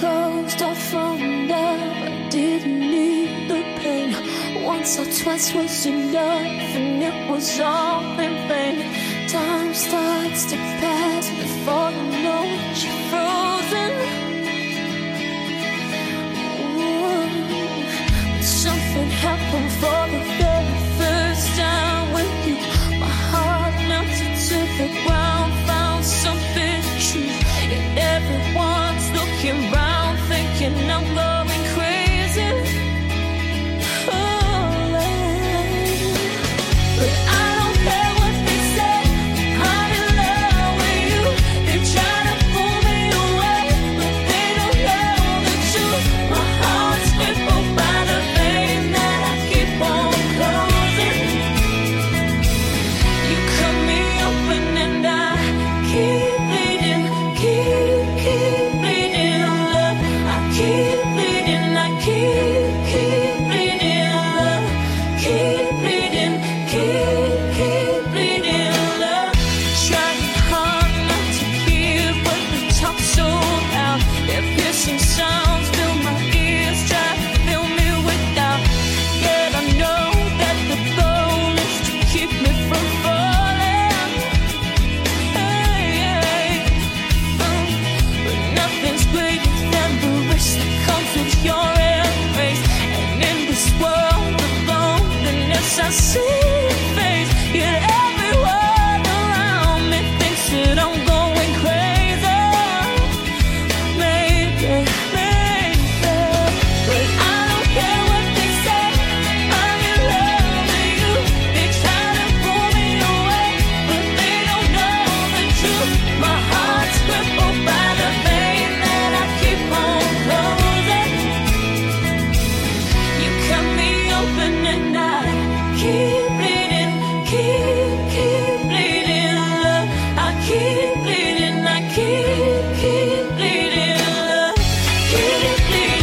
closed off from love. I didn't need the pain. Once or twice was enough, and it was all in vain. Time starts to pass before you know it, you're frozen. Ooh. Something happened for the very first time with you. My heart melted to the ground, found something true, and everyone's looking. Please.